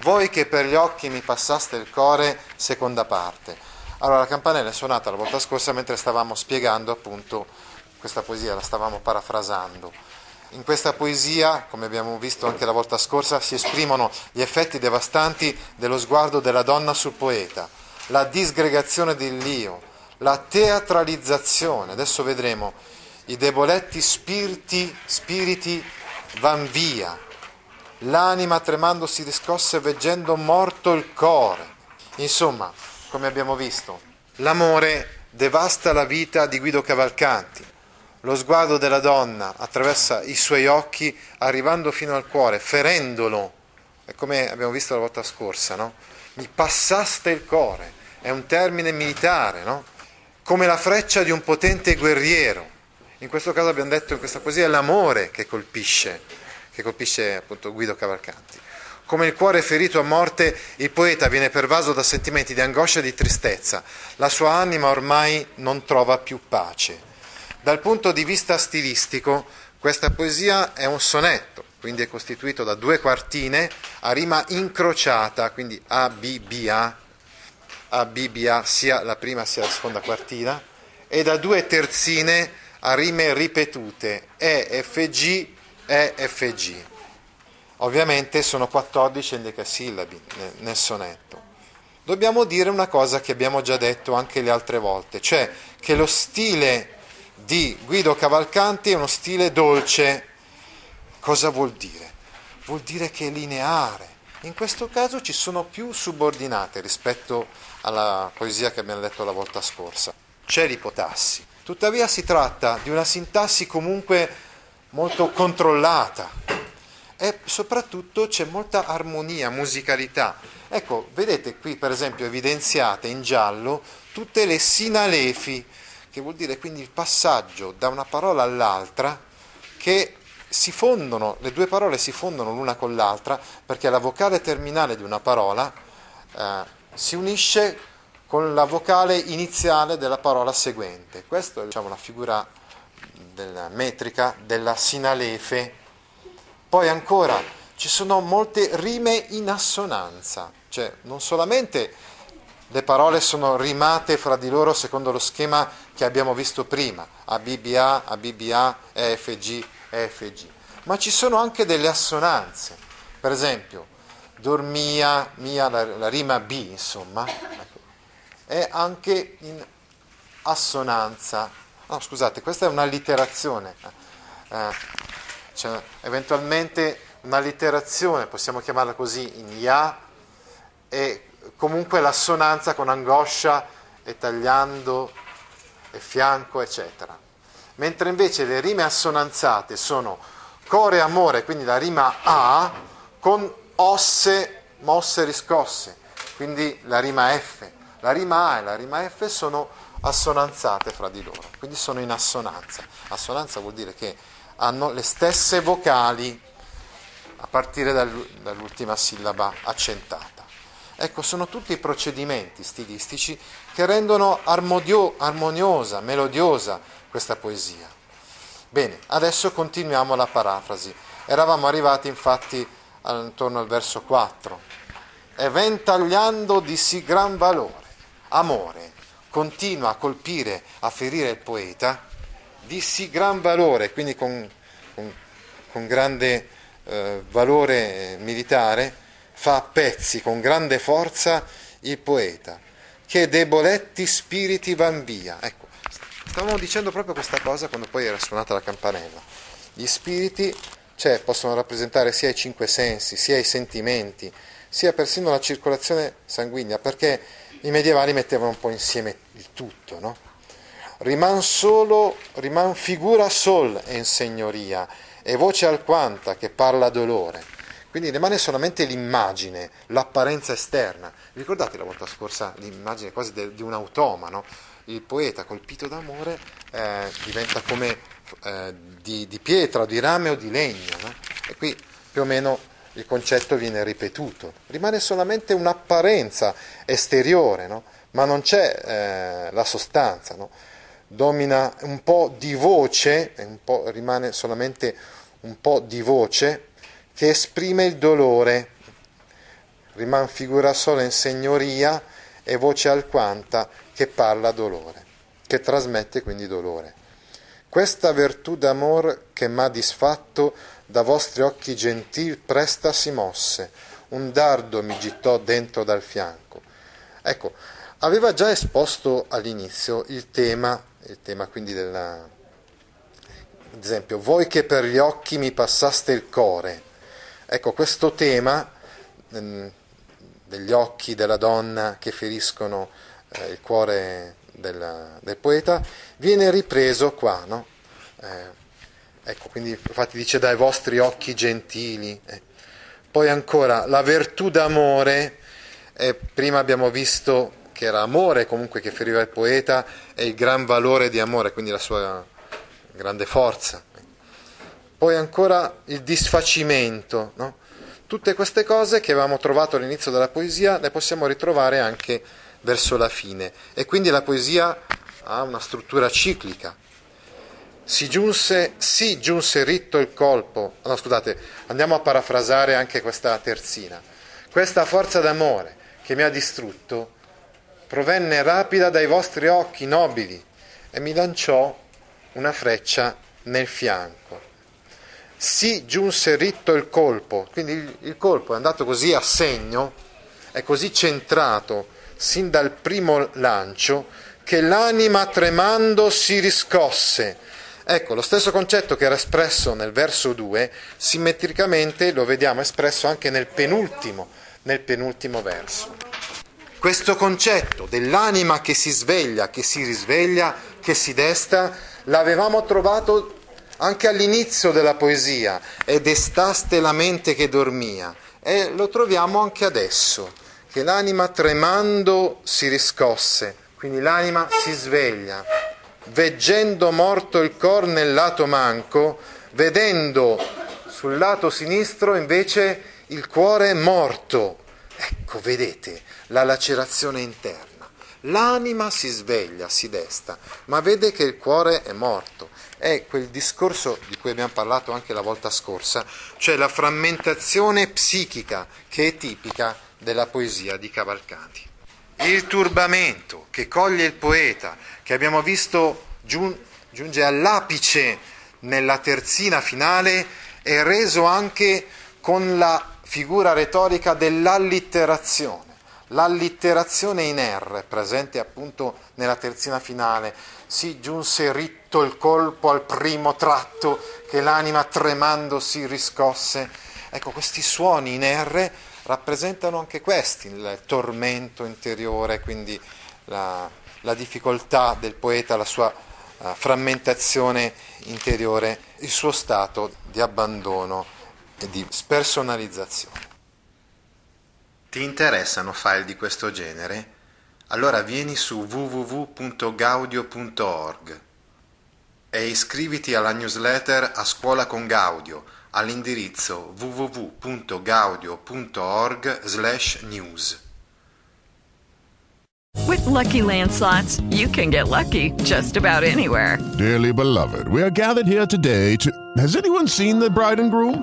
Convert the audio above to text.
Voi che per gli occhi mi passaste il core, seconda parte. Allora, la campanella è suonata la volta scorsa mentre stavamo spiegando appunto questa poesia, la stavamo parafrasando. In questa poesia, come abbiamo visto anche la volta scorsa, si esprimono gli effetti devastanti dello sguardo della donna sul poeta, la disgregazione dell'io, la teatralizzazione. Adesso vedremo i deboletti spiriti, spiriti van via, l'anima tremando si riscosse veggendo morto il core. Insomma, come abbiamo visto, l'amore devasta la vita di Guido Cavalcanti. Lo sguardo della donna attraversa i suoi occhi arrivando fino al cuore, ferendolo. È come abbiamo visto la volta scorsa, no? Mi passaste il cuore, è un termine militare, no? Come la freccia di un potente guerriero. In questo caso abbiamo detto in questa poesia è l'amore che colpisce, che colpisce appunto Guido Cavalcanti. Come il cuore ferito a morte, il poeta viene pervaso da sentimenti di angoscia e di tristezza. La sua anima ormai non trova più pace. Dal punto di vista stilistico, questa poesia è un sonetto, quindi è costituito da due quartine a rima incrociata, quindi A, B, B, A, A, B, B, A, sia la prima sia la seconda quartina, e da due terzine a rime ripetute, E, F, G, E, F, G. Ovviamente sono 14 endecasillabi nel sonetto. Dobbiamo dire una cosa che abbiamo già detto anche le altre volte, cioè che lo stile di Guido Cavalcanti è uno stile dolce. Cosa vuol dire? Vuol dire che è lineare. In questo caso ci sono più subordinate rispetto alla poesia che abbiamo letto la volta scorsa. C'è l'ipotassi. Tuttavia si tratta di una sintassi comunque molto controllata e soprattutto c'è molta armonia, musicalità. Ecco, vedete qui per esempio evidenziate in giallo tutte le sinalefi che vuol dire quindi il passaggio da una parola all'altra che si fondono, le due parole si fondono l'una con l'altra perché la vocale terminale di una parola eh, si unisce con la vocale iniziale della parola seguente. Questa è diciamo, la figura della metrica della sinalefe. Poi ancora ci sono molte rime in assonanza, cioè non solamente le parole sono rimate fra di loro secondo lo schema che abbiamo visto prima, ABBA, ABBA, EFG, EFG, ma ci sono anche delle assonanze, per esempio dormia, mia, la, la rima B, insomma, ecco, è anche in assonanza. No, scusate, questa è un'allitterazione, eh, cioè, eventualmente un'allitterazione, possiamo chiamarla così, in Ya e comunque l'assonanza con angoscia e tagliando e fianco, eccetera. Mentre invece le rime assonanzate sono core amore, quindi la rima A, con osse, mosse riscosse, quindi la rima F. La rima A e la rima F sono assonanzate fra di loro, quindi sono in assonanza. Assonanza vuol dire che hanno le stesse vocali a partire dall'ultima sillaba accentata. Ecco, sono tutti procedimenti stilistici che rendono armodio, armoniosa, melodiosa questa poesia. Bene, adesso continuiamo la parafrasi. Eravamo arrivati infatti intorno al verso 4. E ventagliando di sì gran valore, amore, continua a colpire, a ferire il poeta, di sì gran valore, quindi con, con, con grande eh, valore militare, fa a pezzi con grande forza il poeta, che deboletti spiriti van via. Ecco, stavamo dicendo proprio questa cosa quando poi era suonata la campanella. Gli spiriti cioè, possono rappresentare sia i cinque sensi, sia i sentimenti, sia persino la circolazione sanguigna, perché i medievali mettevano un po' insieme tutto, no? Riman solo, riman figura sol en signoria, e voce alquanta che parla dolore. Quindi rimane solamente l'immagine, l'apparenza esterna. Ricordate la volta scorsa l'immagine quasi de, di un automa, no? Il poeta colpito d'amore eh, diventa come eh, di, di, pietra, di rame o di legno. No? E qui più o meno il concetto viene ripetuto. Rimane solamente un'apparenza esteriore, no? Ma non c'è eh, la sostanza. No? Domina un po' di voce, po', rimane solamente un po' di voce che esprime il dolore. Rimane figura sola in segnoria e voce alquanta che parla dolore, che trasmette quindi dolore. Questa virtù d'amor che m'ha disfatto da vostri occhi gentil presta si mosse, un dardo mi gittò dentro dal fianco. Ecco, aveva già esposto all'inizio il tema, il tema quindi della, ad esempio, voi che per gli occhi mi passaste il core. Ecco, questo tema ehm, degli occhi della donna che feriscono eh, il cuore del, del, poeta viene ripreso qua, no? Eh, Ecco, quindi infatti dice dai vostri occhi gentili. Eh. Poi ancora la virtù d'amore, eh, prima abbiamo visto che era amore comunque che feriva il poeta e il gran valore di amore, quindi la sua grande forza. Poi ancora il disfacimento, no? Tutte queste cose che avevamo trovato all'inizio della poesia le possiamo ritrovare anche verso la fine e quindi la poesia ha una struttura ciclica si giunse, si giunse ritto il colpo. No, scusate, andiamo a parafrasare anche questa terzina. Questa forza d'amore che mi ha distrutto provenne rapida dai vostri occhi nobili e mi lanciò una freccia nel fianco. Si giunse ritto il colpo, quindi il, il colpo è andato così a segno, è così centrato sin dal primo lancio che l'anima tremando si riscosse Ecco, lo stesso concetto che era espresso nel verso 2, simmetricamente lo vediamo espresso anche nel penultimo, nel penultimo verso. Questo concetto dell'anima che si sveglia, che si risveglia, che si desta, l'avevamo trovato anche all'inizio della poesia, e destaste la mente che dormia, e lo troviamo anche adesso, che l'anima tremando si riscosse, quindi l'anima si sveglia, veggendo morto il cor nel lato manco, vedendo sul lato sinistro invece il cuore morto. Ecco, vedete la lacerazione interna. L'anima si sveglia, si desta, ma vede che il cuore è morto. È quel discorso di cui abbiamo parlato anche la volta scorsa, cioè la frammentazione psichica che è tipica della poesia di Cavalcanti. Il turbamento che coglie il poeta, che abbiamo visto giunge all'apice nella terzina finale, è reso anche con la figura retorica dell'allitterazione. L'allitterazione in R, presente appunto nella terzina finale, si giunse ritto il colpo al primo tratto che l'anima tremando si riscosse. Ecco, questi suoni in R rappresentano anche questi, il tormento interiore, quindi la, la difficoltà del poeta, la sua uh, frammentazione interiore, il suo stato di abbandono e di spersonalizzazione. Ti interessano file di questo genere? Allora vieni su www.gaudio.org e iscriviti alla newsletter A Scuola con Gaudio all'indirizzo www.gaudio.org/news. With lucky landslots, you can get lucky just about anywhere. Dearly beloved, we are gathered here today to. Has anyone seen the bride and groom?